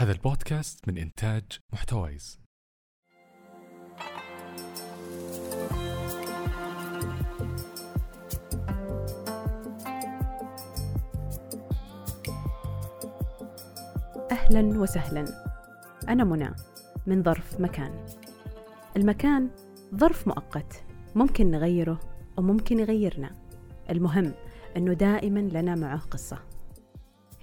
هذا البودكاست من إنتاج محتويس أهلا وسهلا. أنا منى من ظرف مكان. المكان ظرف مؤقت ممكن نغيره وممكن يغيرنا. المهم أنه دائما لنا معه قصة.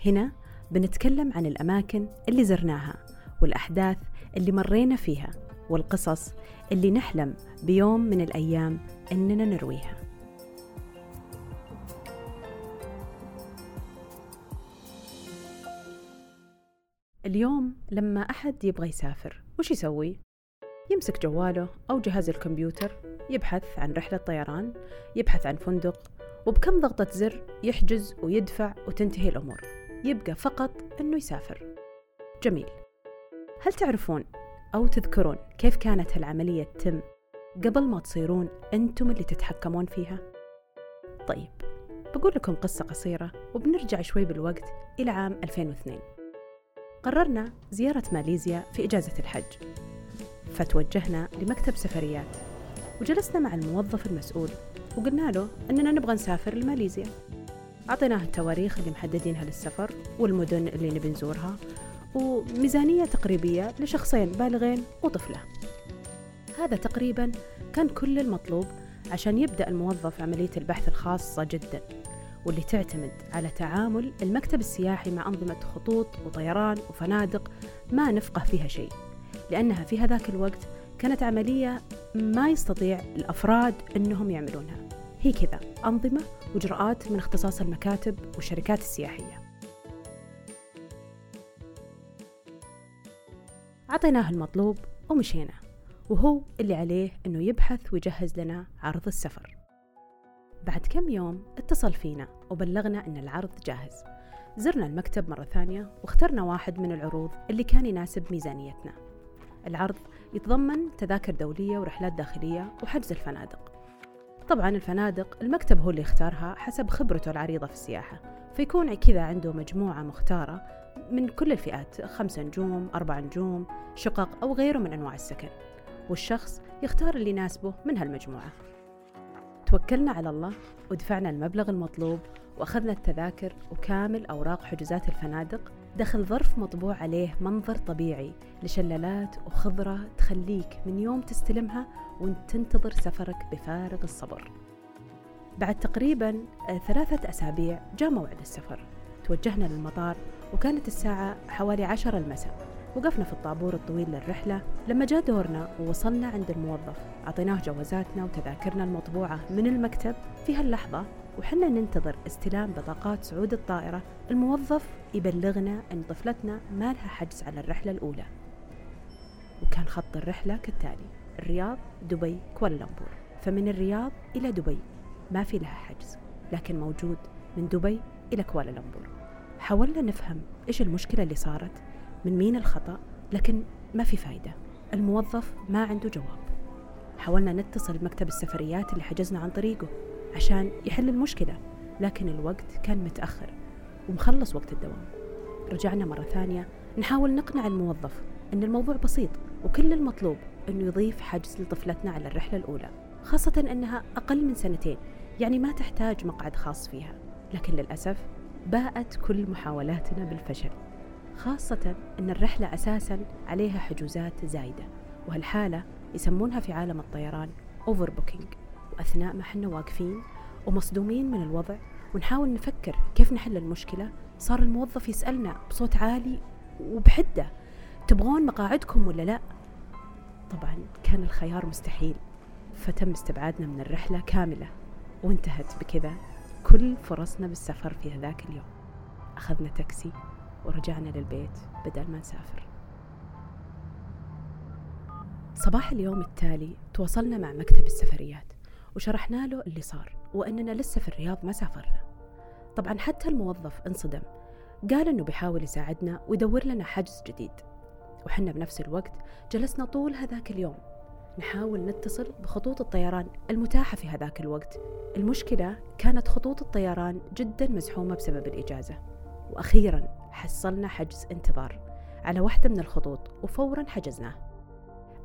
هنا بنتكلم عن الأماكن اللي زرناها والأحداث اللي مرينا فيها والقصص اللي نحلم بيوم من الأيام أننا نرويها اليوم لما أحد يبغى يسافر وش يسوي؟ يمسك جواله أو جهاز الكمبيوتر يبحث عن رحلة طيران يبحث عن فندق وبكم ضغطة زر يحجز ويدفع وتنتهي الأمور يبقى فقط أنه يسافر. جميل. هل تعرفون أو تذكرون كيف كانت هالعملية تتم قبل ما تصيرون أنتم اللي تتحكمون فيها؟ طيب بقول لكم قصة قصيرة وبنرجع شوي بالوقت إلى عام 2002 قررنا زيارة ماليزيا في إجازة الحج. فتوجهنا لمكتب سفريات. وجلسنا مع الموظف المسؤول وقلنا له أننا نبغى نسافر لماليزيا. أعطيناه التواريخ اللي محددينها للسفر والمدن اللي نبي نزورها وميزانية تقريبية لشخصين بالغين وطفلة. هذا تقريبا كان كل المطلوب عشان يبدأ الموظف عملية البحث الخاصة جدا واللي تعتمد على تعامل المكتب السياحي مع أنظمة خطوط وطيران وفنادق ما نفقه فيها شيء لأنها في هذاك الوقت كانت عملية ما يستطيع الأفراد أنهم يعملونها. هي كذا أنظمة وإجراءات من اختصاص المكاتب والشركات السياحية. أعطيناه المطلوب ومشينا وهو اللي عليه أنه يبحث ويجهز لنا عرض السفر. بعد كم يوم اتصل فينا وبلغنا أن العرض جاهز. زرنا المكتب مرة ثانية واخترنا واحد من العروض اللي كان يناسب ميزانيتنا. العرض يتضمن تذاكر دولية ورحلات داخلية وحجز الفنادق. طبعا الفنادق المكتب هو اللي يختارها حسب خبرته العريضة في السياحة فيكون كذا عنده مجموعة مختارة من كل الفئات خمسة نجوم أربع نجوم شقق أو غيره من أنواع السكن والشخص يختار اللي يناسبه من هالمجموعة. توكلنا على الله ودفعنا المبلغ المطلوب وأخذنا التذاكر وكامل أوراق حجوزات الفنادق دخل ظرف مطبوع عليه منظر طبيعي لشلالات وخضرة تخليك من يوم تستلمها وانت تنتظر سفرك بفارغ الصبر. بعد تقريبا ثلاثة أسابيع جاء موعد السفر. توجهنا للمطار وكانت الساعة حوالي عشر المساء. وقفنا في الطابور الطويل للرحلة. لما جاء دورنا ووصلنا عند الموظف أعطيناه جوازاتنا وتذاكرنا المطبوعة من المكتب في هاللحظة. وحنا ننتظر استلام بطاقات صعود الطائرة. الموظف يبلغنا أن طفلتنا ما لها حجز على الرحلة الأولى. وكان خط الرحلة كالتالي الرياض دبي كوالالمبور. فمن الرياض إلى دبي ما في لها حجز لكن موجود من دبي إلى كوالالمبور. حاولنا نفهم إيش المشكلة اللي صارت من مين الخطأ لكن ما في فايدة. الموظف ما عنده جواب. حاولنا نتصل بمكتب السفريات اللي حجزنا عن طريقه. عشان يحل المشكلة لكن الوقت كان متأخر ومخلص وقت الدوام. رجعنا مرة ثانية نحاول نقنع الموظف أن الموضوع بسيط وكل المطلوب أنه يضيف حجز لطفلتنا على الرحلة الأولى خاصة أنها أقل من سنتين يعني ما تحتاج مقعد خاص فيها. لكن للأسف باءت كل محاولاتنا بالفشل خاصة أن الرحلة أساسا عليها حجوزات زايدة وهالحالة يسمونها في عالم الطيران أوفر بوكينج وأثناء ما حنا واقفين ومصدومين من الوضع ونحاول نفكر كيف نحل المشكلة صار الموظف يسألنا بصوت عالي وبحدة تبغون مقاعدكم ولا لا؟ طبعا كان الخيار مستحيل فتم استبعادنا من الرحلة كاملة وانتهت بكذا كل فرصنا بالسفر في هذاك اليوم. أخذنا تاكسي ورجعنا للبيت بدل ما نسافر. صباح اليوم التالي تواصلنا مع مكتب السفريات. وشرحنا له اللي صار وأننا لسه في الرياض ما سافرنا. طبعا حتى الموظف انصدم قال أنه بيحاول يساعدنا ويدور لنا حجز جديد. وحنا بنفس الوقت جلسنا طول هذاك اليوم نحاول نتصل بخطوط الطيران المتاحة في هذاك الوقت. المشكلة كانت خطوط الطيران جدا مزحومة بسبب الإجازة. وأخيرا حصلنا حجز انتظار على واحدة من الخطوط وفورا حجزناه.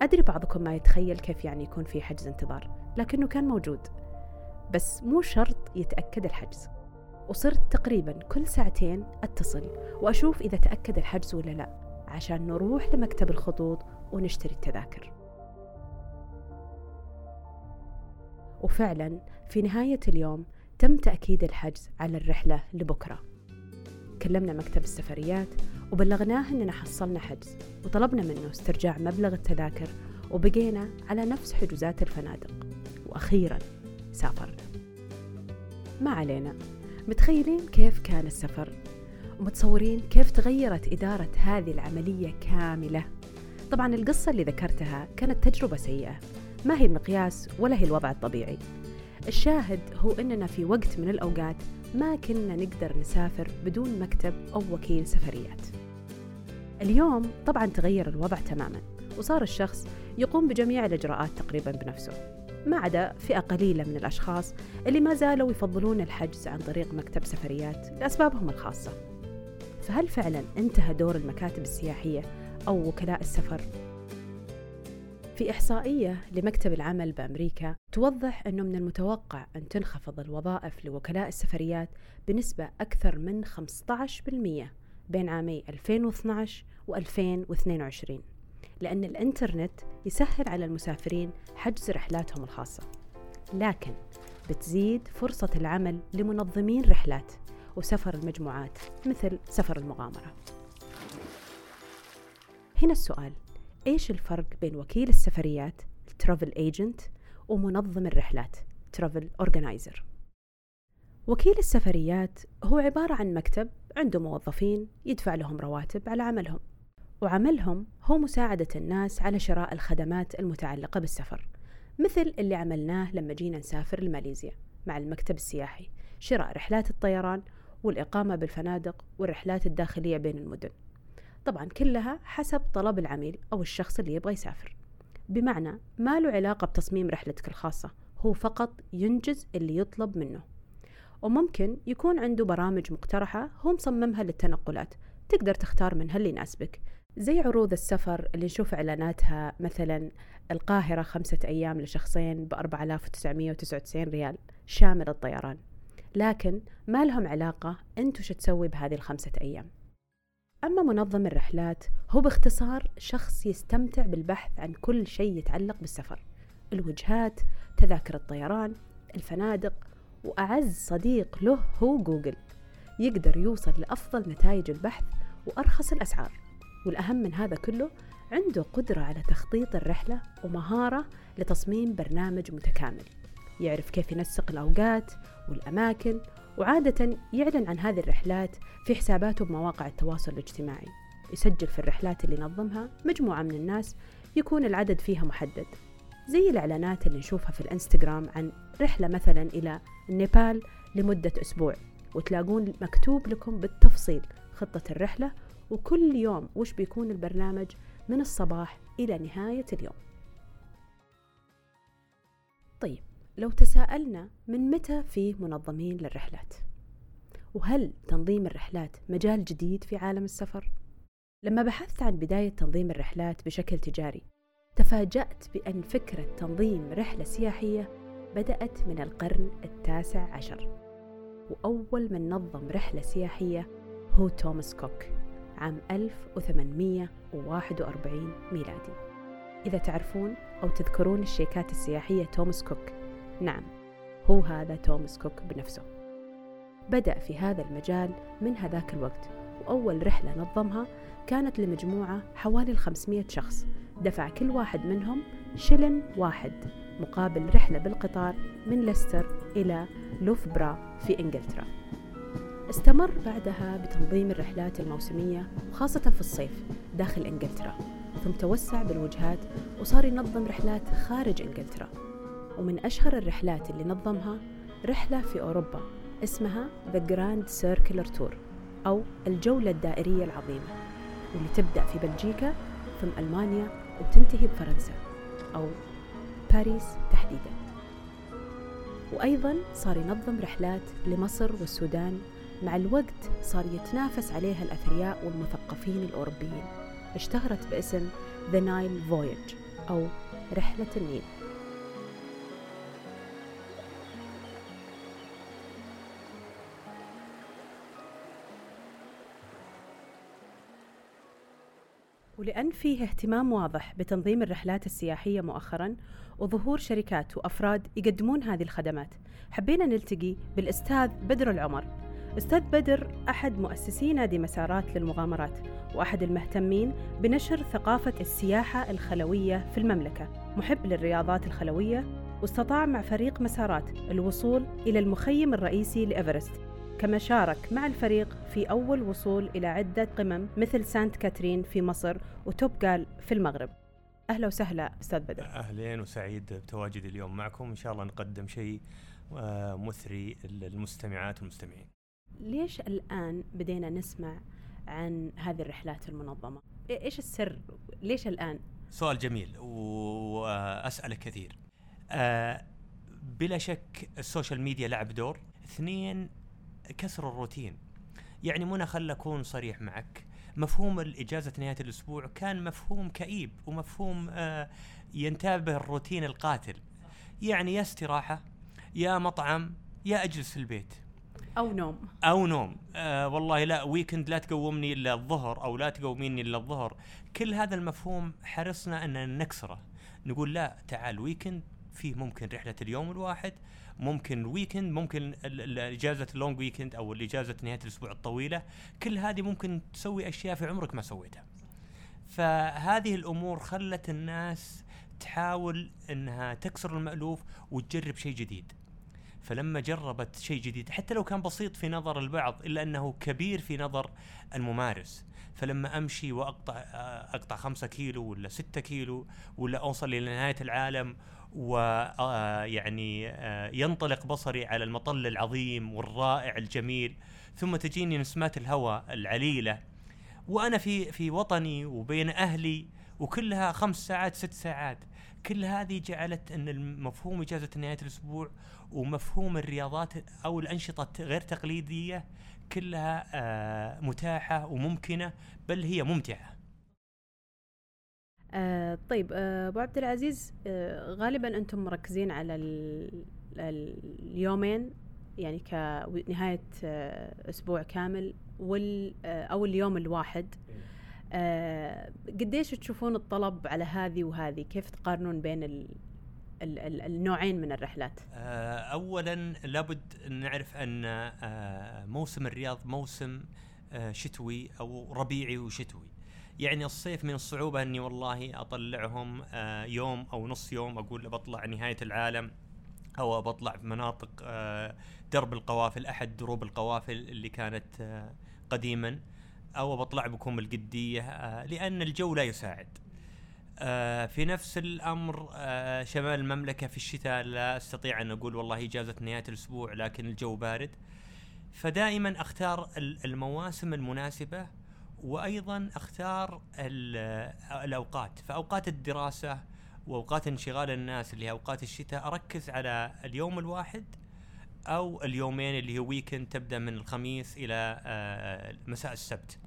أدري بعضكم ما يتخيل كيف يعني يكون في حجز انتظار. لكنه كان موجود. بس مو شرط يتأكد الحجز. وصرت تقريبا كل ساعتين أتصل وأشوف إذا تأكد الحجز ولا لا عشان نروح لمكتب الخطوط ونشتري التذاكر. وفعلا في نهاية اليوم تم تأكيد الحجز على الرحلة لبكرة. كلمنا مكتب السفريات وبلغناه أننا حصلنا حجز وطلبنا منه استرجاع مبلغ التذاكر وبقينا على نفس حجوزات الفنادق. وأخيرا سافرنا ما علينا. متخيلين كيف كان السفر؟ ومتصورين كيف تغيرت إدارة هذه العملية كاملة؟ طبعا القصة اللي ذكرتها كانت تجربة سيئة. ما هي المقياس ولا هي الوضع الطبيعي. الشاهد هو أننا في وقت من الأوقات ما كنا نقدر نسافر بدون مكتب أو وكيل سفريات. اليوم طبعا تغير الوضع تماما وصار الشخص يقوم بجميع الإجراءات تقريبا بنفسه. ما عدا فئة قليلة من الأشخاص اللي ما زالوا يفضلون الحجز عن طريق مكتب سفريات لأسبابهم الخاصة. فهل فعلا انتهى دور المكاتب السياحية أو وكلاء السفر؟ في إحصائية لمكتب العمل بأمريكا توضح أنه من المتوقع أن تنخفض الوظائف لوكلاء السفريات بنسبة أكثر من 15% بين عامي 2012 و 2022 لأن الإنترنت يسهل على المسافرين حجز رحلاتهم الخاصة. لكن بتزيد فرصة العمل لمنظمين رحلات وسفر المجموعات مثل سفر المغامرة. هنا السؤال إيش الفرق بين وكيل السفريات ال travel agent ومنظم الرحلات travel organizer وكيل السفريات هو عبارة عن مكتب عنده موظفين يدفع لهم رواتب على عملهم. وعملهم هو مساعدة الناس على شراء الخدمات المتعلقة بالسفر مثل اللي عملناه لما جينا نسافر لماليزيا مع المكتب السياحي شراء رحلات الطيران والإقامة بالفنادق والرحلات الداخلية بين المدن. طبعا كلها حسب طلب العميل أو الشخص اللي يبغى يسافر. بمعنى ما له علاقة بتصميم رحلتك الخاصة هو فقط ينجز اللي يطلب منه. وممكن يكون عنده برامج مقترحة هو مصممها للتنقلات تقدر تختار منها اللي يناسبك. زي عروض السفر اللي نشوف إعلاناتها مثلا القاهرة خمسة أيام لشخصين ب 4999 ريال شامل الطيران. لكن ما لهم علاقة أنتو شو تسوي بهذه الخمسة أيام. أما منظم الرحلات هو باختصار شخص يستمتع بالبحث عن كل شيء يتعلق بالسفر. الوجهات تذاكر الطيران الفنادق وأعز صديق له هو جوجل. يقدر يوصل لأفضل نتائج البحث وأرخص الأسعار. والأهم من هذا كله عنده قدرة على تخطيط الرحلة ومهارة لتصميم برنامج متكامل. يعرف كيف ينسق الأوقات والأماكن وعادة يعلن عن هذه الرحلات في حساباته بمواقع التواصل الاجتماعي. يسجل في الرحلات اللي نظمها مجموعة من الناس يكون العدد فيها محدد زي الإعلانات اللي نشوفها في الإنستغرام عن رحلة مثلا إلى نيبال لمدة أسبوع وتلاقون مكتوب لكم بالتفصيل خطة الرحلة وكل يوم وش بيكون البرنامج من الصباح إلى نهاية اليوم. طيب لو تساءلنا من متى في منظمين للرحلات؟ وهل تنظيم الرحلات مجال جديد في عالم السفر؟ لما بحثت عن بداية تنظيم الرحلات بشكل تجاري تفاجأت بأن فكرة تنظيم رحلة سياحية بدأت من القرن التاسع عشر وأول من نظم رحلة سياحية هو توماس كوك. عام 1841 ميلادي. إذا تعرفون أو تذكرون الشيكات السياحية توماس كوك نعم هو هذا توماس كوك بنفسه. بدأ في هذا المجال من هذاك الوقت وأول رحلة نظمها كانت لمجموعة حوالي 500 شخص. دفع كل واحد منهم شلن واحد مقابل رحلة بالقطار من ليستر إلى لوفبرا في إنجلترا. استمر بعدها بتنظيم الرحلات الموسمية وخاصة في الصيف داخل إنجلترا. ثم توسع بالوجهات وصار ينظم رحلات خارج إنجلترا. ومن أشهر الرحلات اللي نظمها رحلة في أوروبا اسمها The Grand Circular Tour أو الجولة الدائرية العظيمة. واللي تبدأ في بلجيكا ثم ألمانيا وتنتهي بفرنسا أو باريس تحديدا. وأيضا صار ينظم رحلات لمصر والسودان مع الوقت صار يتنافس عليها الأثرياء والمثقفين الأوروبيين. اشتهرت باسم The Nile Voyage أو رحلة النيل. ولأن فيه اهتمام واضح بتنظيم الرحلات السياحية مؤخرا وظهور شركات وأفراد يقدمون هذه الخدمات حبينا نلتقي بالأستاذ بدر العمر. أستاذ بدر أحد مؤسسي نادي مسارات للمغامرات وأحد المهتمين بنشر ثقافة السياحة الخلوية في المملكة. محب للرياضات الخلوية واستطاع مع فريق مسارات الوصول إلى المخيم الرئيسي لإيفرست. كما شارك مع الفريق في أول وصول إلى عدة قمم مثل سانت كاترين في مصر وتوب جال في المغرب. أهلا وسهلا أستاذ بدر. أهلين وسعيد بتواجدي اليوم معكم. إن شاء الله نقدم شيء آه، مثري للمستمعات والمستمعين. ليش الآن بدينا نسمع عن هذه الرحلات المنظمة؟ إيش السر؟ ليش الآن؟ سؤال جميل وأسأله كثير. آه، بلا شك ال social media لعب دور. اثنين كسر الروتين. يعني منى خل أكون صريح معك. مفهوم الإجازة نهاية الأسبوع كان مفهوم كئيب ومفهوم آه، ينتابه به الروتين القاتل. يعني يا استراحة يا مطعم يا أجلس في البيت. أو نوم. أو نوم. آه والله لا weekend لا تقومني إلا الظهر أو لا تقوميني إلا الظهر. كل هذا المفهوم حرصنا أن نكسره. نقول لا تعال weekend فيه ممكن رحلة اليوم الواحد ممكن weekend ممكن اجازه ال long weekend أو الإجازة نهاية الأسبوع الطويلة. كل هذه ممكن تسوي أشياء في عمرك ما سويتها. فهذه الأمور خلت الناس تحاول إنها تكسر المألوف وتجرب شيء جديد. فلما جربت شيء جديد حتى لو كان بسيط في نظر البعض إلا أنه كبير في نظر الممارس. فلما أمشي وأقطع آه، أقطع خمسة كيلو ولا ستة كيلو ولا أوصل إلى نهاية العالم ويعني ينطلق بصري على المطل العظيم والرائع الجميل ثم تجيني نسمات الهواء العليلة. وأنا في في وطني وبين أهلي وكلها خمس ساعات ست ساعات. كل هذه جعلت أن المفهوم إجازة نهاية الأسبوع ومفهوم الرياضات أو الأنشطة غير تقليدية كلها آه، متاحة وممكنة بل هي ممتعة. آه طيب آه، أبو عبد العزيز آه غالبا أنتم مركزين على ال- ال- اليومين يعني كنهاية آه أسبوع كامل وال آه أو اليوم الواحد آه قديش تشوفون الطلب على هذه وهذه؟ كيف تقارنون بين ال ال ال النوعين من الرحلات؟ آه، اولا لابد نعرف أن آه، موسم الرياض موسم شتوي أو ربيعي وشتوي. يعني الصيف من الصعوبة أني والله أطلعهم يوم أو نص يوم أقول بطلع نهاية العالم أو بطلع في مناطق درب القوافل أحد دروب القوافل اللي كانت قديما. أو بطلع بكم القدية آه، لأن الجو لا يساعد. آه، في نفس الأمر آه، شمال المملكة في الشتاء لا أستطيع أن أقول والله إجازة نهاية الأسبوع لكن الجو بارد. فدائما أختار ال- المواسم المناسبة وأيضا أختار ال- الأوقات. فأوقات الدراسة وأوقات انشغال الناس اللي هي اوقات الشتاء أركز على اليوم الواحد أو اليومين اللي هو ويكند تبدأ من الخميس إلى آه، مساء السبت.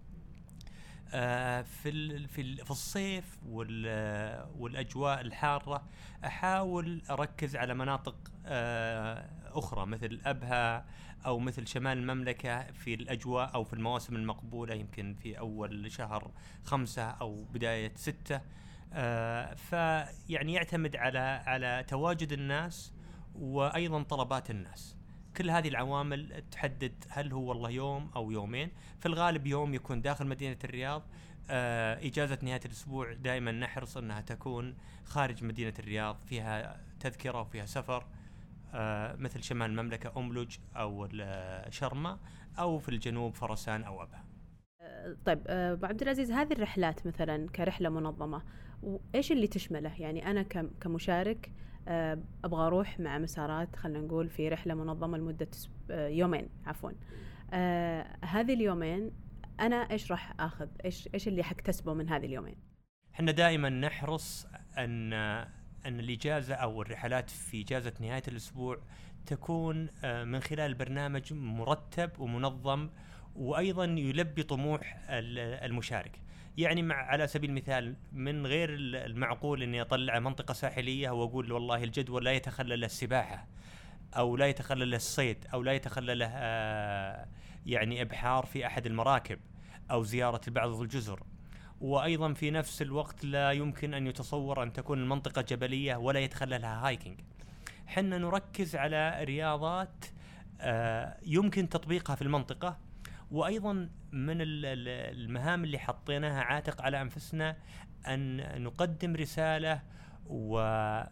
آه، في في ال- في الصيف وال- والأجواء الحارة أحاول أركز على مناطق آه، أخرى مثل أبها أو مثل شمال المملكة في الأجواء أو في المواسم المقبولة يمكن في أول شهر خمسة أو بداية آه، فيعني يعتمد على على تواجد الناس وأيضا طلبات الناس. كل هذه العوامل تحدد هل هو والله يوم أو يومين. في الغالب يوم يكون داخل مدينة الرياض. آه، إجازة نهاية الأسبوع دائما نحرص أنها تكون خارج مدينة الرياض. فيها تذكرة وفيها سفر آه، مثل شمال المملكة أملج أو ال- شرمه أو في الجنوب فرسان أو أبها. آه، طيب آه، أبو عبد العزيز هذه الرحلات مثلا كرحلة منظمة وايش اللي تشمله؟ يعني أنا كم- كمشارك آه، أبغى أروح مع مسارات خلينا نقول في رحلة منظمة لمدة آه، يومين عفوا. آه، هذه اليومين أنا إيش راح آخذ؟ إيش إيش اللي حكتسبه من هذه اليومين؟ إحنا دائما نحرص أن أن الإجازة أو الرحلات في إجازة نهاية الأسبوع تكون آه، من خلال برنامج مرتب ومنظم وأيضا يلبي طموح ال- المشارك. يعني مع على سبيل المثال من غير المعقول إني أطلع منطقة ساحلية وأقول والله الجدول لا يتخلل السباحة أو لا يتخلل الصيد أو لا يتخلله آه يعني إبحار في أحد المراكب أو زيارة بعض الجزر. وأيضا في نفس الوقت لا يمكن أن يتصور أن تكون المنطقة جبلية ولا يتخللها هايكنج. حنا نركز على رياضات آه يمكن تطبيقها في المنطقة وأيضا من المهام اللي حطيناها عاتق على أنفسنا أن نقدم رسالة وزيارة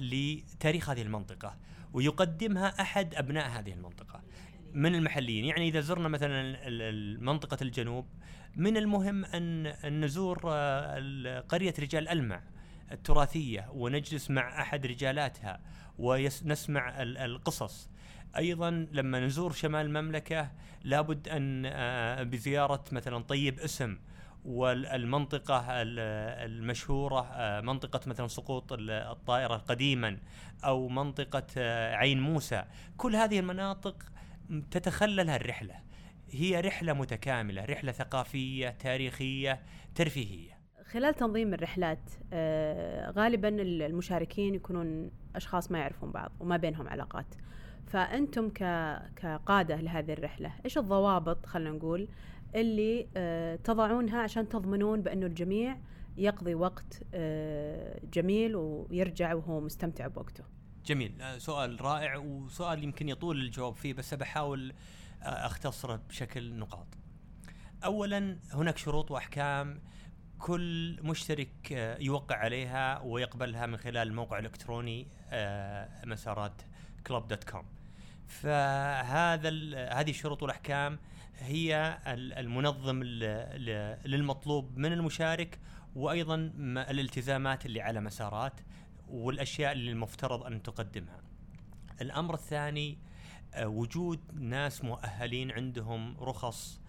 لتاريخ هذه المنطقة ويقدمها أحد أبناء هذه المنطقة. من المحليين؟ يعني إذا زرنا مثلا منطقه الجنوب من المهم ان نزور آه، قرية رجال ألمع التراثية ونجلس مع أحد رجالاتها ونسمع القصص. أيضا لما نزور شمال المملكة لابد أن آه، بزيارة مثلا طيب اسم والمنطقة المشهورة آه، منطقة مثلا سقوط الطائرة قديما أو منطقة آه، عين موسى. كل هذه المناطق تتخللها الرحلة هي رحلة متكاملة رحلة ثقافية تاريخية ترفيهية. خلال تنظيم الرحلات غالبا المشاركين يكونون أشخاص ما يعرفون بعض وما بينهم علاقات. فأنتم كقادة لهذه الرحلة إيش الضوابط خلينا نقول اللي آه، تضعونها عشان تضمنون بأنه الجميع يقضي وقت آه، جميل ويرجع وهو مستمتع بوقته؟ جميل. آه، سؤال رائع وسؤال يمكن يطول الجواب فيه بس بحاول أختصره بشكل نقاط. اولا هناك شروط وأحكام كل مشترك يوقع عليها ويقبلها من خلال الموقع الالكتروني مسارات كلوب دوت كوم فهذا هذه الشروط والاحكام هي المنظم للمطلوب من المشارك وأيضا الالتزامات اللي على مسارات والأشياء اللي المفترض أن تقدمها. الأمر الثاني آه، وجود ناس مؤهلين عندهم رخص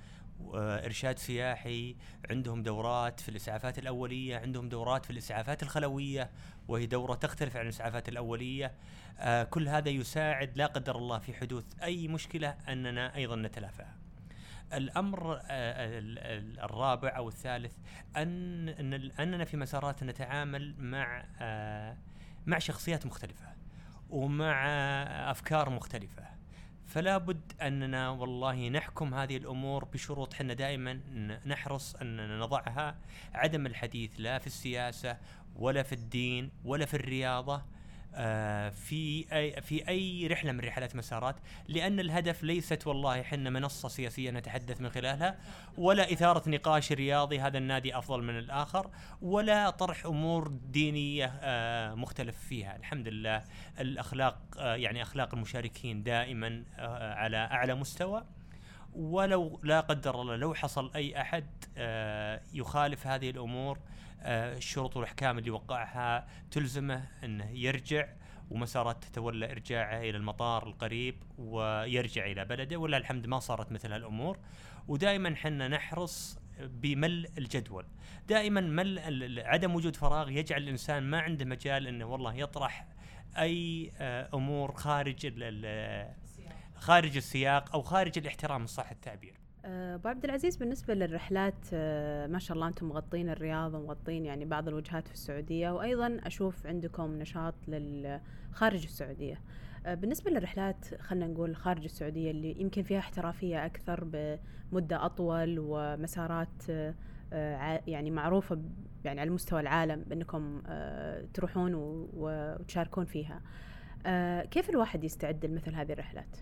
إرشاد سياحي عندهم دورات في الإسعافات الأولية عندهم دورات في الإسعافات الخلوية وهي دورة تختلف عن الإسعافات الأولية. آه كل هذا يساعد لا قدر الله في حدوث أي مشكلة أننا أيضا نتلافاها. الأمر آه الرابع أو الثالث أن أننا في مسارات نتعامل مع آه مع شخصيات مختلفة ومع أفكار مختلفة. فلا بد أننا والله نحكم هذه الأمور بشروط. حنا دائما نحرص ان نضعها عدم الحديث لا في السياسة ولا في الدين ولا في الرياضة. في اي في أي رحلة من رحلات مسارات لأن الهدف ليست والله إحنا منصة سياسية نتحدث من خلالها ولا إثارة نقاش رياضي هذا النادي أفضل من الآخر ولا طرح أمور دينية آه، مختلف فيها. الحمد لله الأخلاق آه، يعني أخلاق المشاركين دائما على أعلى مستوى. ولو لا قدر الله لو حصل أي أحد يخالف هذه الأمور آه، الشروط والأحكام اللي وقعها تلزمه إنه يرجع ومسارات تتولى إرجاعه إلى المطار القريب ويرجع إلى بلده ولا الحمد ما صارت مثل هالأمور. ودائما حنا نحرص بمل الجدول. دائما مل عدم وجود فراغ يجعل الإنسان ما عنده مجال إنه والله يطرح أي آه، أمور خارج خارج السياق أو خارج الاحترام صح التعبير. آه، ابو عبد العزيز بالنسبة للرحلات آه، ما شاء الله أنتم مغطين الرياض ومغطين يعني بعض الوجهات في السعودية وأيضا أشوف عندكم نشاط خارج السعودية آه، بالنسبة للرحلات خلينا نقول خارج السعودية اللي يمكن فيها احترافية أكثر بمدة أطول ومسارات يعني معروفة يعني على مستوى العالم بأنكم تروحون وتشاركون فيها كيف الواحد يستعد لمثل هذه الرحلات؟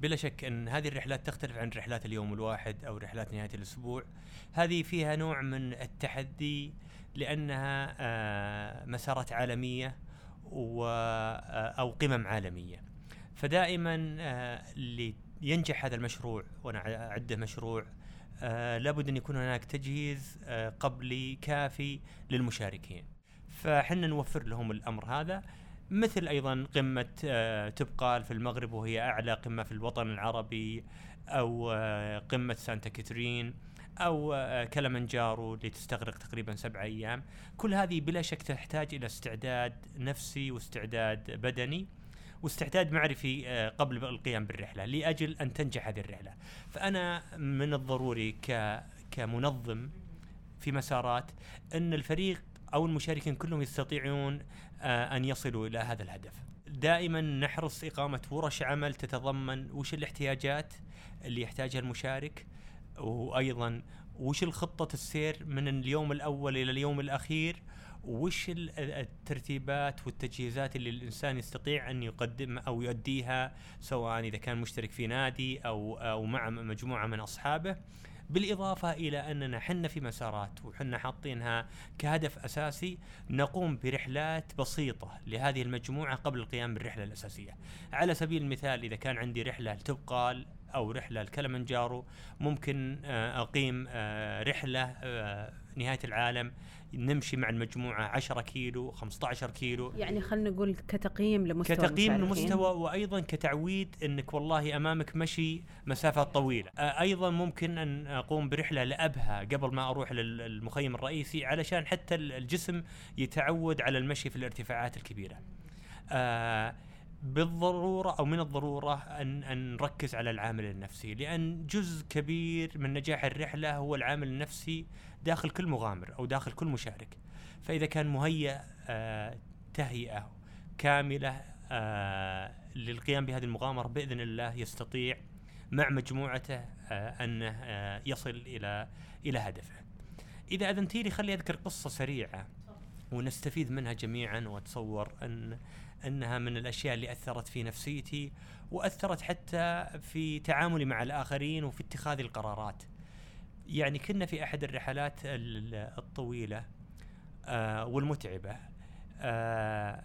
بلا شك أن هذه الرحلات تختلف عن رحلات اليوم الواحد أو رحلات نهاية الأسبوع. هذه فيها نوع من التحدي لأنها آه، مسارات عالمية و آه، أو قمم عالمية. فدائما آه، لينجح هذا المشروع وأنا أعده مشروع لابد أن يكون هناك تجهيز قبلي كافي للمشاركين. فحنا نوفر لهم الأمر هذا. مثل أيضا قمة آه، توبقال في المغرب وهي أعلى قمة في الوطن العربي أو آه، قمة سانتا كاترين أو آه، كلمنجارو اللي تستغرق تقريبا سبع أيام. كل هذه بلا شك تحتاج إلى استعداد نفسي واستعداد بدني واستعداد معرفي قبل القيام بالرحلة لأجل أن تنجح هذه الرحلة. فأنا من الضروري كمنظم في مسارات إن الفريق أو المشاركين كلهم يستطيعون آه، أن يصلوا إلى هذا الهدف. دائما نحرص إقامة ورش عمل تتضمن وش الاحتياجات اللي يحتاجها المشارك وأيضا وش الخطة السير من اليوم الأول إلى اليوم الأخير وش ال- الترتيبات والتجهيزات اللي الإنسان يستطيع أن يقدم أو يؤديها سواء إذا كان مشترك في نادي أو أو مع مجموعة من أصحابه بالإضافة إلى أننا حنا في مسارات وحنا حاطينها كهدف أساسي نقوم برحلات بسيطة لهذه المجموعة قبل القيام بالرحلة الأساسية. على سبيل المثال إذا كان عندي رحلة لتبقال أو رحلة لكلمنجارو ممكن آه، أقيم آه، رحلة آه، نهاية العالم نمشي مع المجموعة 10 كيلو 15 كيلو. يعني خلينا نقول كتقييم لمستوى كتقييم. المستوى وأيضا كتعويد إنك والله أمامك مشي مسافات طويلة. أيضا ممكن أن أقوم برحلة لأبها قبل ما أروح للمخيم الرئيسي علشان حتى الجسم يتعود على المشي في الارتفاعات الكبيرة. آه، بالضرورة أو من الضرورة أن أن نركز على العامل النفسي لأن جزء كبير من نجاح الرحلة هو العامل النفسي داخل كل مغامر أو داخل كل مشارك فإذا كان مهيأ آه، تهيئة كاملة آه، للقيام بهذه المغامرة بإذن الله يستطيع مع مجموعته آه، انه آه، يصل إلى إلى هدفه. إذا اذنتي لي خلي أذكر قصة سريعة ونستفيد منها جميعا وأتصور أن أنها من الأشياء اللي أثرت في نفسيتي وأثرت حتى في تعاملي مع الآخرين وفي اتخاذ القرارات. يعني كنا في أحد الرحلات ال- الطويلة آه، والمتعبة. آه،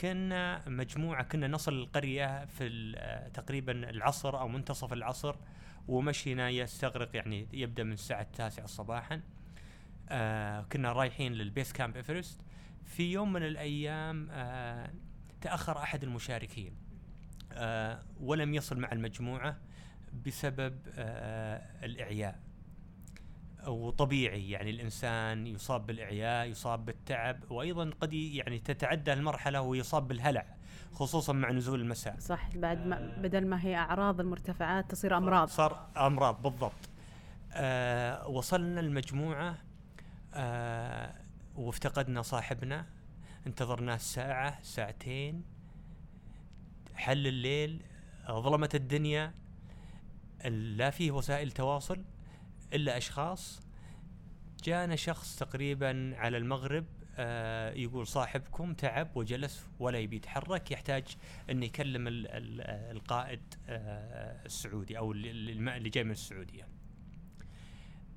كنا مجموعة كنا نصل القرية في آه، تقريبا العصر أو منتصف العصر ومشينا يستغرق يعني يبدأ من الساعة التاسعة صباحا. آه كنا رايحين للبيس كامب إيفرست. في يوم من الأيام آه تأخر أحد المشاركين آه ولم يصل مع المجموعة بسبب آه الإعياء. وطبيعي يعني الإنسان يصاب بالإعياء يصاب بالتعب وأيضا قد يعني تتعدى المرحلة ويصاب بالهلع خصوصا مع نزول المساء. صح بعد ما بدل ما هي أعراض المرتفعات تصير أمراض. صار أمراض بالضبط. آه وصلنا المجموعة آه وافتقدنا صاحبنا انتظرناه ساعة ساعتين حل الليل ظلمت الدنيا لا فيه وسائل تواصل إلا أشخاص جانا شخص تقريبا على المغرب آه يقول صاحبكم تعب وجلس ولا يبي يتحرك يحتاج ان يكلم ال ال القائد آه السعودي أو اللي- جاي من السعودية.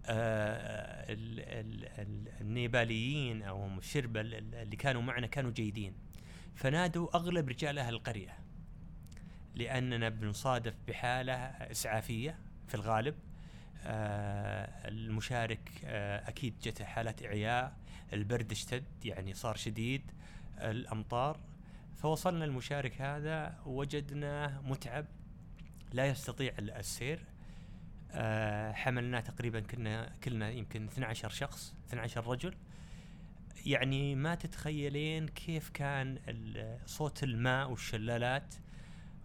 آه ال ال ال النيباليين أو هم الشربه ال- ال- اللي كانوا معنا كانوا جيدين. فنادوا أغلب رجال أهل القرية لأننا بنصادف بحالة إسعافية في الغالب. آه المشارك آه أكيد جته حاله إعياء البرد اشتد يعني صار شديد الأمطار. فوصلنا المشارك هذا وجدناه متعب لا يستطيع ال- السير. آه حملناه تقريبا كنا كلنا يمكن 12 شخص 12 رجل. يعني ما تتخيلين كيف كان صوت الماء والشلالات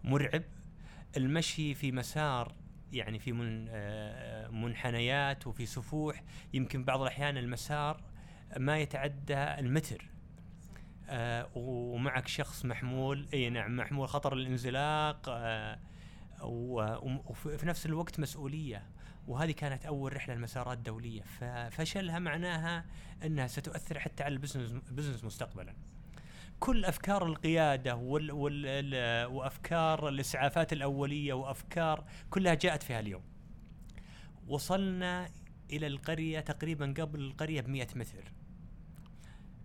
مرعب. المشي في مسار يعني في من آه، منحنيات وفي سفوح. يمكن بعض الأحيان المسار ما يتعدى المتر. آه، ومعك شخص محمول. إي نعم محمول خطر الانزلاق. وفي في نفس الوقت مسؤولية. وهذه كانت أول رحلة لمسارات دوليه ففشلها معناها أنها ستؤثر حتى على البزنس مستقبلا. كل أفكار القيادة وال وال ال- وأفكار الإسعافات الأولية وأفكار كلها جاءت في هاليوم وصلنا إلى القرية تقريبا قبل القرية ب 100 متر.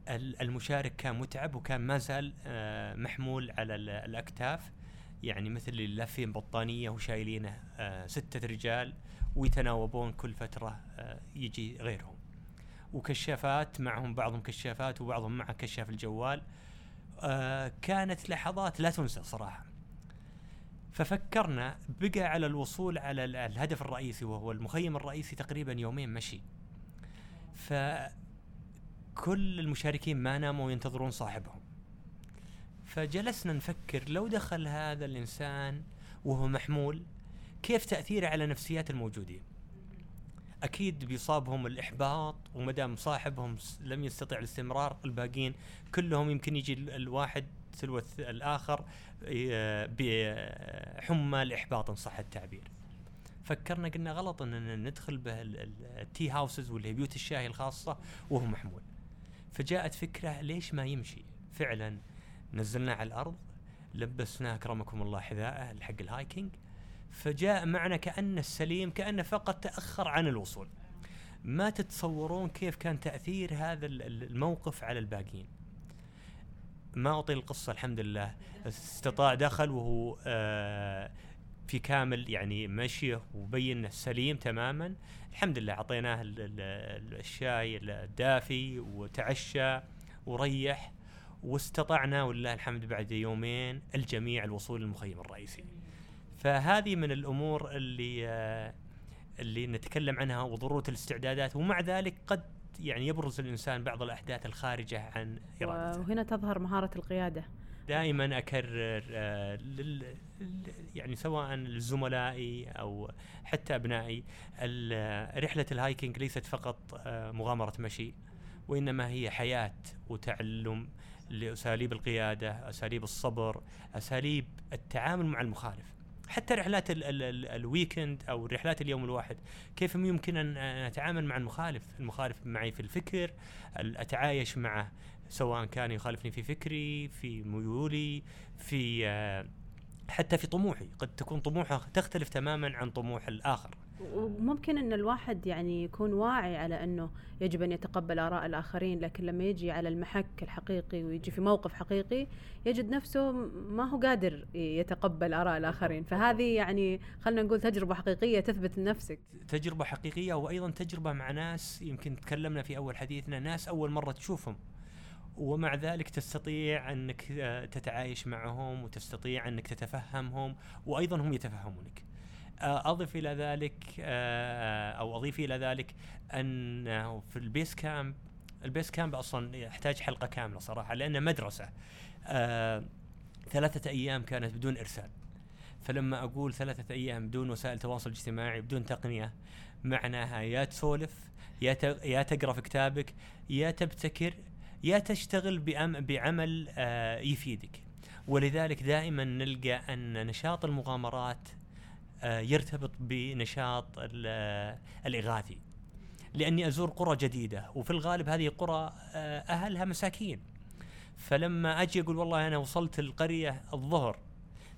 ال- المشارك كان متعب وكان ما زال آه، محمول على ال- الأكتاف. يعني مثل اللي لافين بطانيه وشايلينه آه، ستة رجال ويتناوبون كل فترة آه، يجي غيرهم. وكشافات معهم بعضهم كشافات وبعضهم مع كشاف الجوال. آه، كانت لحظات لا تنسى صراحة. ففكرنا بقى على الوصول على ال- الهدف الرئيسي وهو المخيم الرئيسي تقريبا يومين مشي. فكل المشاركين ما ناموا ينتظرون صاحبهم. فجلسنا نفكر لو دخل هذا الإنسان وهو محمول كيف تأثيره على نفسيات الموجودين أكيد بيصابهم الإحباط وما دام صاحبهم لم يستطيع الاستمرار الباقيين كلهم يمكن يجي ال- الواحد تلو الآخر بحمى الاحباط ان صح التعبير. فكرنا قلنا غلط اننا ندخل به ال- ال- التي هاوسز واللي بيوت الشاي الخاصة وهو محمول. فجاءت فكرة ليش ما يمشي؟ فعلا نزلناه على الأرض لبسناه اكرمكم الله حذاءه حق الهايكينج فجاء معنا كأنه السليم كأنه فقط تأخر عن الوصول. ما تتصورون كيف كان تأثير هذا ال- ال- الموقف على الباقيين. ما اطيل القصة الحمد لله استطاع دخل وهو آه في كامل يعني مشيه وبين سليم تماما الحمد لله أعطيناه ال- ال- الشاي الدافي وتعشى وريح واستطعنا ولله الحمد بعد يومين الجميع الوصول للمخيم الرئيسي. فهذه من الأمور اللي آه اللي نتكلم عنها وضرورة الاستعدادات ومع ذلك قد يعني يبرز الإنسان بعض الأحداث الخارجة عن إرادته. وهنا تظهر مهارة القيادة. دائما أكرر آه، لل يعني سواء لزملائي أو حتى أبنائي رحلة ال hiking ليست فقط آه، مغامرة مشي وإنما هي حياة وتعلم لأساليب القيادة، أساليب الصبر، أساليب التعامل مع المخالف. حتى رحلات ال ال ال ال weekend أو رحلات اليوم الواحد كيف يمكن ان أتعامل مع المخالف، المخالف معي في الفكر، ال- أتعايش معه سواء كان يخالفني في فكري في ميولي في آه، حتى في طموحي. قد تكون طموحه تختلف تماما عن طموح الآخر. وممكن إن الواحد يعني يكون واعي على إنه يجب أن يتقبل آراء الآخرين لكن لما يجي على المحك الحقيقي ويجي في موقف حقيقي يجد نفسه ما هو قادر يتقبل آراء الآخرين. فهذه يعني خلينا نقول تجربة حقيقية تثبت لنفسك. تجربة حقيقية وأيضا تجربة مع ناس يمكن تكلمنا في أول حديثنا ناس أول مرة تشوفهم. ومع ذلك تستطيع أنك آه، تتعايش معهم وتستطيع أنك تتفهمهم وأيضا هم يتفهمونك. أضف إلى ذلك آه، أو أضيف إلى ذلك أن في ال base camp ال base camp أصلا يحتاج حلقة كاملة صراحة لأنه مدرسة آه، ثلاثة أيام كانت بدون إرسال. فلما أقول ثلاثة أيام بدون وسائل تواصل اجتماعي بدون تقنية معناها يا تسولف يا يا تقرأ في كتابك يا تبتكر يا تشتغل بعمل آه، يفيدك. ولذلك دائما نلقى أن نشاط المغامرات يرتبط بنشاط آه، الإغاثي. لأني أزور قرى جديدة وفي الغالب هذه قرى آه، أهلها مساكين. فلما أجي أقول والله أنا وصلت القرية الظهر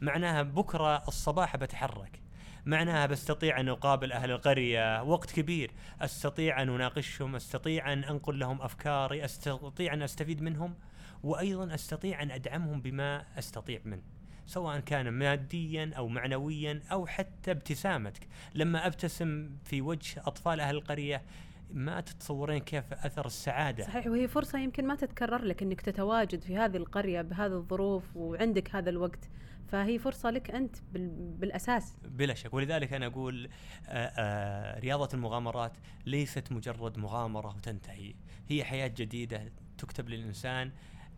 معناها بكرة الصباح بتحرك. معناها بستطيع أن أقابل أهل القرية وقت كبير. أستطيع أن أناقشهم أستطيع أن أنقل لهم أفكاري أستطيع أن أستفيد منهم وأيضا أستطيع أن أدعمهم بما أستطيع منه. سواء كان ماديا أو معنويا أو حتى ابتسامتك. لما أبتسم في وجه أطفال أهل القرية ما تتصورين كيف أثر السعادة؟ صحيح وهي فرصة يمكن ما تتكرر لك إنك تتواجد في هذه القرية بهذه الظروف وعندك هذا الوقت. فهي فرصة لك أنت بال- بالأساس. بلا شك. ولذلك أنا أقول آآ آآ رياضة المغامرات ليست مجرد مغامرة وتنتهي. هي حياة جديدة تكتب للإنسان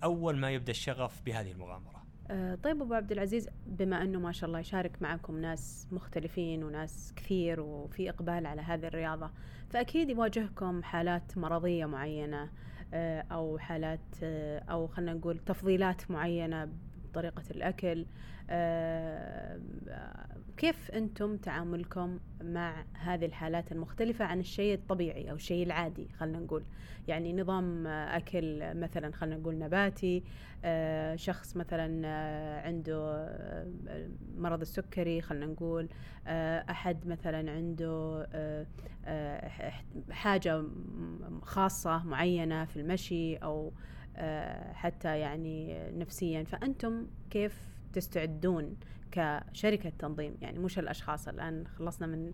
أول ما يبدأ الشغف بهذه المغامرة. آه، طيب أبو عبد العزيز بما أنه ما شاء الله يشارك معكم ناس مختلفين وناس كثير وفي إقبال على هذه الرياضة فأكيد يواجهكم حالات مرضية معينة آه، أو حالات آه، أو خلينا نقول تفضيلات معينة بطريقة الأكل آه، كيف أنتم تعاملكم مع هذه الحالات المختلفة عن الشيء الطبيعي أو الشيء العادي خلينا نقول؟ يعني نظام أكل مثلا خلينا نقول نباتي آه، شخص مثلا آه، عنده آه، مرض السكري خلينا نقول أحد مثلا عنده آه، آه، ح- حاجة م- خاصة معينة في المشي أو آه، حتى يعني نفسيا. فأنتم كيف تستعدون كشركة تنظيم يعني مش الأشخاص الآن خلصنا من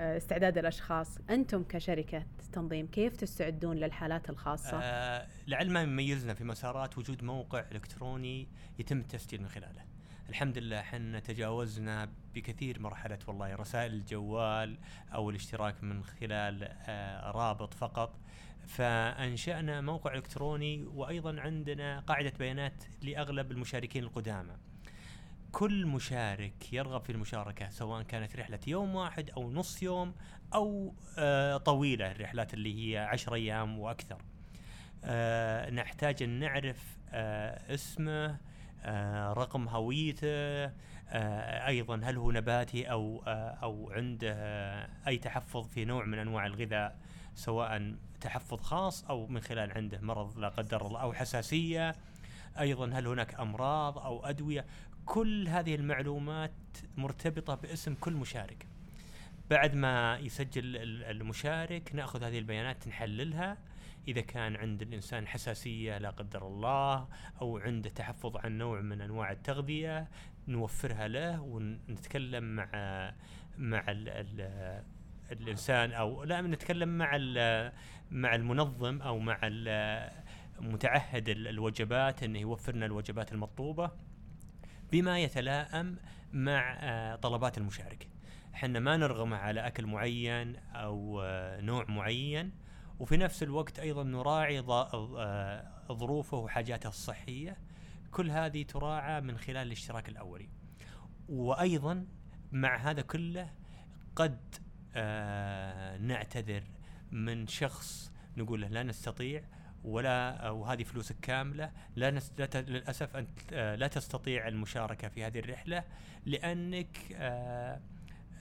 آه، استعداد الأشخاص. أنتم كشركة تنظيم كيف تستعدون للحالات الخاصة؟ آه لعل ما يميزنا في مسارات وجود موقع إلكتروني يتم التسجيل من خلاله. الحمد لله إحنا تجاوزنا بكثير مرحلة والله رسائل الجوال أو الاشتراك من خلال آه رابط فقط. فأنشأنا موقع إلكتروني وأيضا عندنا قاعدة بيانات لأغلب المشاركين القدامى. كل مشارك يرغب في المشاركة سواء كانت رحلة يوم واحد أو نص يوم أو آه طويلة الرحلات اللي هي عشر أيام وأكثر. آه نحتاج أن نعرف آه اسمه رقم هويته أيضا هل هو نباتي آه أو عنده أي تحفظ في نوع من أنواع الغذاء سواء تحفظ خاص أو من خلال عنده مرض لا قدر الله أو حساسية. أيضا هل هناك أمراض أو أدوية؟ كل هذه المعلومات مرتبطة باسم كل مشارك. بعد ما يسجل المشارك نأخذ هذه البيانات نحللها. إذا كان عند الإنسان حساسية لا قدر الله أو عنده تحفظ عن نوع من أنواع التغذية نوفرها له ونتكلم مع مع ال ال الإنسان أو لا نتكلم مع مع المنظم أو مع متعهد الوجبات إنه يوفر لنا الوجبات المطلوبة. بما يتلائم مع آه، طلبات المشارك إحنا ما نرغمه على أكل معين أو آه، نوع معين وفي نفس الوقت أيضا نراعي آه، ظروفه وحاجاته الصحية. كل هذه تراعى من خلال الاشتراك الأولي. وأيضا مع هذا كله قد نعتذر من شخص نقول له لا نستطيع ولا وهذه فلوسك كاملة. لا نس... للأسف أنت آه، لا تستطيع المشاركة في هذه الرحلة لأنك آه،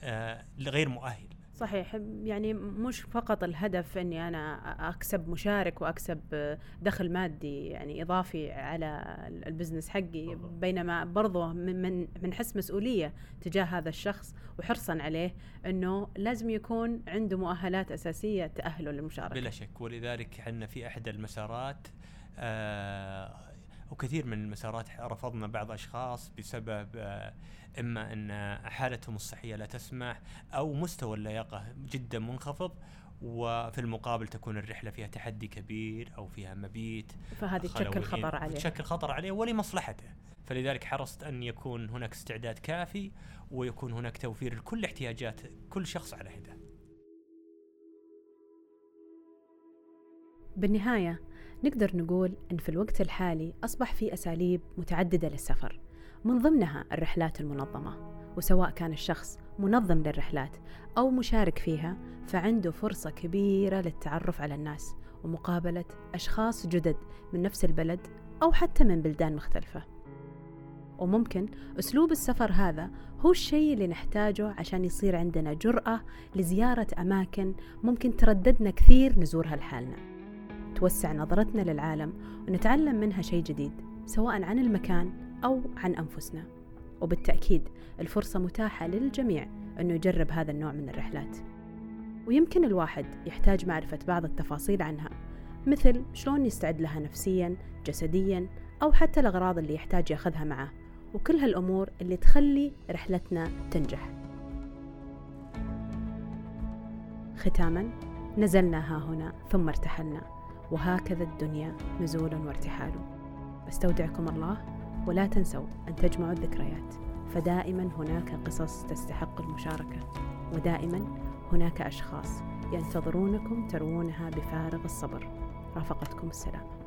آه، غير مؤهل. صحيح. يعني مش فقط الهدف إني أنا أكسب مشارك وأكسب دخل مادي يعني إضافي على البزنس حقي بينما برضه من من حس مسؤولية تجاه هذا الشخص وحرصا عليه إنه لازم يكون عنده مؤهلات أساسية تأهله للمشاركة. بلا شك. ولذلك إحنا في احد المسارات آه وكثير من المسارات رفضنا بعض أشخاص بسبب آه إما أن حالتهم الصحية لا تسمح أو مستوى اللياقة جدا منخفض وفي المقابل تكون الرحلة فيها تحدي كبير أو فيها مبيت فهذه تشكل خطر عليه. تشكل خطر عليه ولمصلحته. فلذلك حرصت أن يكون هناك استعداد كافي ويكون هناك توفير لكل احتياجات كل شخص على حدة. بالنهاية نقدر نقول إن في الوقت الحالي أصبح في أساليب متعددة للسفر من ضمنها الرحلات المنظمة. وسواء كان الشخص منظم للرحلات أو مشارك فيها فعنده فرصة كبيرة للتعرف على الناس ومقابلة أشخاص جدد من نفس البلد أو حتى من بلدان مختلفة. وممكن أسلوب السفر هذا هو الشيء اللي نحتاجه عشان يصير عندنا جرأة لزيارة أماكن ممكن ترددنا كثير نزورها لحالنا. توسع نظرتنا للعالم ونتعلم منها شيء جديد سواء عن المكان أو عن أنفسنا. وبالتأكيد الفرصة متاحة للجميع أنه يجرب هذا النوع من الرحلات. ويمكن الواحد يحتاج معرفة بعض التفاصيل عنها مثل شلون يستعد لها نفسيا جسديا أو حتى الأغراض اللي يحتاج ياخذها معه. وكل هالأمور اللي تخلي رحلتنا تنجح. ختاما نزلنا ها هنا ثم ارتحلنا. وهكذا الدنيا نزول وارتحال. أستودعكم الله ولا تنسوا أن تجمعوا الذكريات فدائما هناك قصص تستحق المشاركة ودائما هناك أشخاص ينتظرونكم تروونها بفارغ الصبر. رافقتكم السلام.